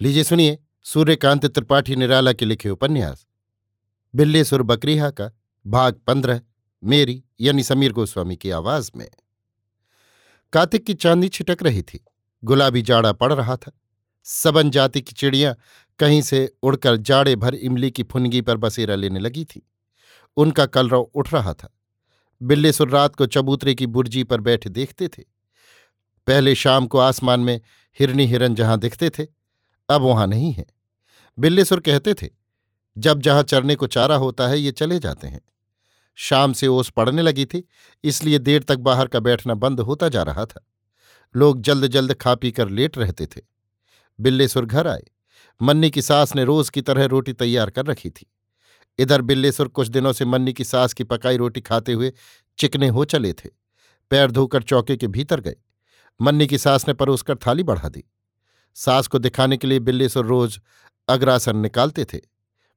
लीजिए सुनिए, सूर्यकांत त्रिपाठी निराला के लिखे उपन्यास। बिल्लेसुर बकरीहा का, भाग पंद्रह, मेरी यानी समीर गोस्वामी की आवाज़ में। कार्तिक की चांदी छिटक रही थी, गुलाबी जाड़ा पड़ रहा था। सबन जाति की चिड़ियाँ कहीं से उड़कर जाड़े भर इमली की फुनगी पर बसेरा लेने लगी थी। उनका कलरव उठ रहा था। बिल्लेसुर रात को चबूतरे की बुर्जी पर बैठे देखते थे। पहले शाम को आसमान में हिरनी हिरन जहाँ दिखते थे अब वहाँ नहीं है। बिल्लेसुर कहते थे, जब जहाँ चरने को चारा होता है, ये चले जाते हैं। शाम से ओस पड़ने लगी थी, इसलिए देर तक बाहर का बैठना बंद होता जा रहा था। लोग जल्द जल्द खा पी कर लेट रहते थे। बिल्लेसुर घर आए। मन्नी की सास ने रोज की तरह रोटी तैयार कर रखी थी। इधर बिल्लेसुर कुछ दिनों से मन्नी की सास की पकाई रोटी खाते हुए चिकने हो चले थे। पैर धोकर चौके के भीतर गए। मन्नी की सास ने परोसकर थाली बढ़ा दी। सास को दिखाने के लिए बिल्लेसुर रोज अग्रासन निकालते थे।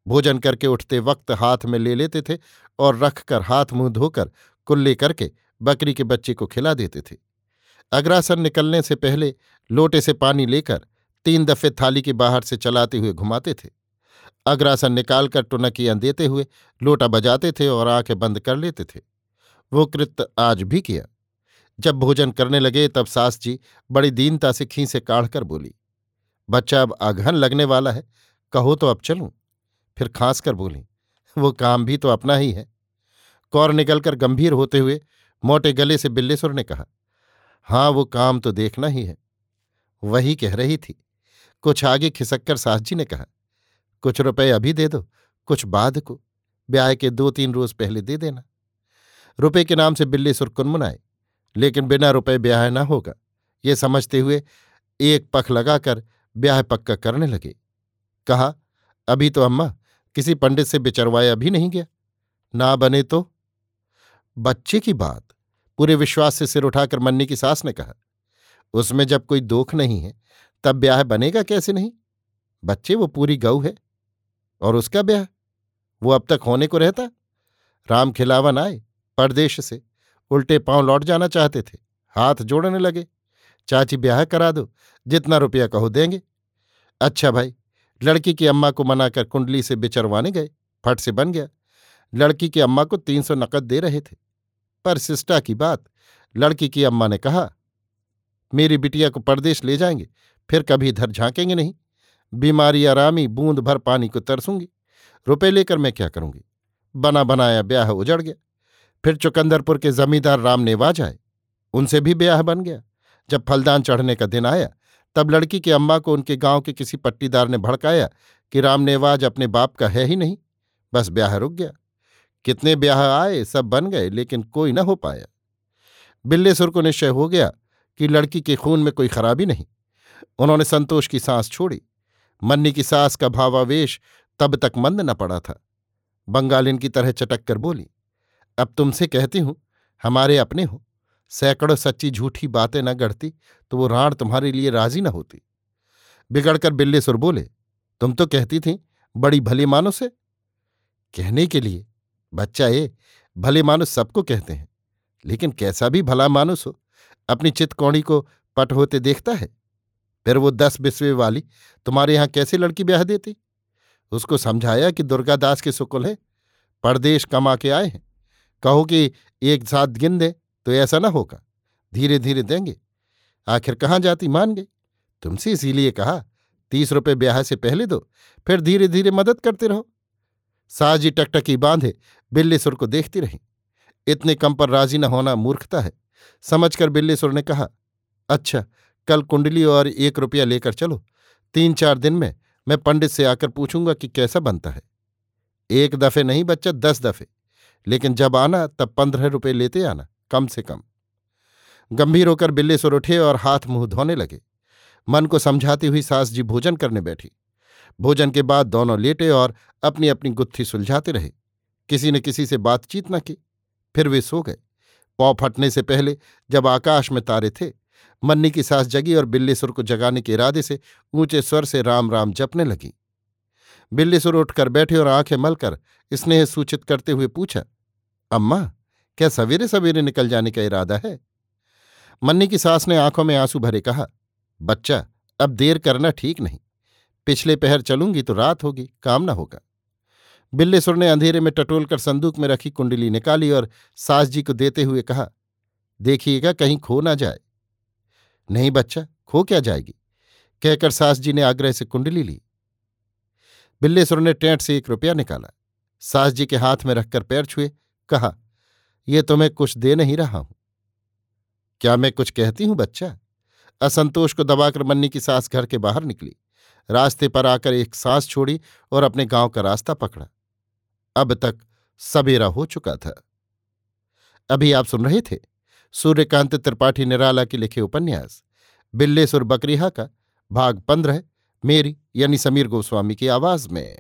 भोजन करके उठते वक्त हाथ में ले लेते थे और रखकर हाथ मुँह धोकर कुल्ले करके बकरी के बच्चे को खिला देते थे। अग्रासन निकलने से पहले लोटे से पानी लेकर तीन दफे थाली के बाहर से चलाते हुए घुमाते थे। अग्रासन निकालकर टुनकियाँ देते हुए लोटा बजाते थे और आँखें बंद कर लेते थे। वो कृत्य आज भी किया। जब भोजन करने लगे तब सास जी बड़ी दीनता से खींचे काढ़कर बोली बच्चा अब अघन लगने वाला है, कहो तो अब चलूँ। फिर खांस कर बोली, वो काम भी तो अपना ही है। कौर निकलकर गंभीर होते हुए मोटे गले से बिल्लेसुर ने कहा हाँ वो काम तो देखना ही है। वही कह रही थी। कुछ आगे खिसक कर सास जी ने कहा, कुछ रुपए अभी दे दो, कुछ बाद को। ब्याह के दो तीन रोज पहले दे देना। रुपए के नाम से बिल्लेसुर कुनमुनाए, लेकिन बिना रुपए ब्याह ना होगा। ये समझते हुए एक पख लगाकर ब्याह पक्का करने लगे। कहा, अभी तो अम्मा, किसी पंडित से बिचरवाया भी नहीं गया। ना बने तो? बच्चे की बात पूरे विश्वास से सिर उठाकर मन्नी की सास ने कहा, उसमें जब कोई दोख नहीं है, तब ब्याह बनेगा कैसे नहीं? बच्चे, वो पूरी गऊ है। और उसका ब्याह? वो अब तक होने को रहता? राम खिलावन आए, परदेश से, उल्टे पाँव लौट जाना चाहते थे, हाथ जोड़ने लगे। चाची ब्याह करा दो, जितना रुपया कहो देंगे। अच्छा भाई, लड़की की अम्मा को मनाकर कुंडली से बिचरवाने गए, फट से बन गया। लड़की की अम्मा को तीन सौ नकद दे रहे थे। पर सिस्टा की बात, लड़की की अम्मा ने कहा, मेरी बिटिया को परदेश ले जाएँगे, फिर कभी इधर झांकेंगे नहीं। बीमारी आरामी बूंद भर पानी को तरसूँगी। रुपए लेकर मैं क्या करूँगी? बना बनाया ब्याह उजड़ गया। फिर चुकंदरपुर के जमींदार राम नेवाज आए। उनसे भी ब्याह बन गया। जब फलदान चढ़ने का दिन आया, तब लड़की की अम्मा को उनके गाँव के किसी पट्टीदार ने भड़काया कि रामनेवाज अपने बाप का है ही नहीं। बस ब्याह रुक गया। कितने ब्याह आए, सब बन गए, लेकिन कोई न हो पाया। बिल्लेसुर को निश्चय हो गया कि लड़की के खून में कोई खराबी नहीं। उन्होंने संतोष की सांस छोड़ी। मन्नी की सास का भावावेश तब तक मंद न पड़ा था। बंगालिन की तरह चटक कर बोली, अब तुमसे कहती हूँ, हमारे अपने हो। सैकड़ों सच्ची झूठी बातें न गढ़ती तो वो राण तुम्हारे लिए राज़ी न होती। बिगड़कर बिल्ले सुर बोले, तुम तो कहती थी, बड़ी भले मानो से? कहने के लिए? बच्चा ए, भले मानुस सबको कहते हैं, लेकिन कैसा भी भला मानुस हो अपनी चितकौड़ी को पट होते देखता है। फिर वो दस बिस्वे वाली, तुम्हारे यहाँ कैसे लड़की ब्याह देती? उसको समझाया कि दुर्गादास के सुकुल है, परदेश कमा के आए हैं। कहो कि एक साथ गिन दे तो ऐसा ना होगा। धीरे धीरे देंगे। आखिर कहाँ जाती मान गई? तुमसे इसीलिए कहा, तीस रुपये ब्याह से पहले दो, फिर धीरे धीरे मदद करते रहो। साजी टकटकी बांधे बिल्ली सुर को देखती रही। इतने कम पर राज़ी न होना मूर्खता है। समझकर बिल्ली सुर ने कहा अच्छा कल कुंडली और एक रुपया लेकर चलो। तीन चार दिन में मैं पंडित से आकर पूछूँगा कि कैसा बनता है। एक दफे नहीं बच्चा, दस दफे। लेकिन जब आना, तब पंद्रह रुपये लेते आना। कम से कम। गंभीर होकर बिल्ले सुर उठे और हाथ मुँह धोने लगे। मन को समझाती हुई सास जी भोजन करने बैठी। भोजन के बाद दोनों लेटे और अपनी अपनी गुत्थी सुलझाते रहे। किसी ने किसी से बातचीत न की। फिर वे सो गए। पौ फटने से पहले जब आकाश में तारे थे, मन्नी की सास जगी और बिल्लीसुर को जगाने के इरादे से ऊँचे स्वर से राम राम जपने लगी। बिल्लीसुर उठकर बैठे और आँखें मलकर स्नेह सूचित करते हुए पूछा, अम्मा क्या सवेरे सवेरे निकल जाने का इरादा है? मन्नी की सास ने आँखों में आँसू भरे कहा, बच्चा, अब देर करना ठीक नहीं। पिछले पहर चलूँगी तो रात होगी, काम ना होगा। बिल्लेसुर ने अंधेरे में टटोलकर संदूक में रखी कुंडली निकाली और सास जी को देते हुए कहा, देखिएगा कहीं खो ना जाए। नहीं बच्चा, खो क्या जाएगी? कहकर सास जी ने आग्रह से कुंडली ली। बिल्लेसुर ने टेंट से एक रुपया निकाला। सास जी के हाथ में रखकर पैर छुए, कहा यह तुम्हें कुछ दे नहीं रहा हूँ। क्या मैं कुछ कहती हूँ, बच्चा? असंतोष को दबाकर मन्नी की सास घर के बाहर निकली। रास्ते पर आकर एक सांस छोड़ी और अपने गाँव का रास्ता पकड़ा। अब तक सबेरा हो चुका था। अभी आप सुन रहे थे सूर्यकांत त्रिपाठी निराला के लिखे उपन्यास, बिल्लेसुर बकरीहा का, भाग पंद्रह, मेरी यानी समीर गोस्वामी की आवाज़ में।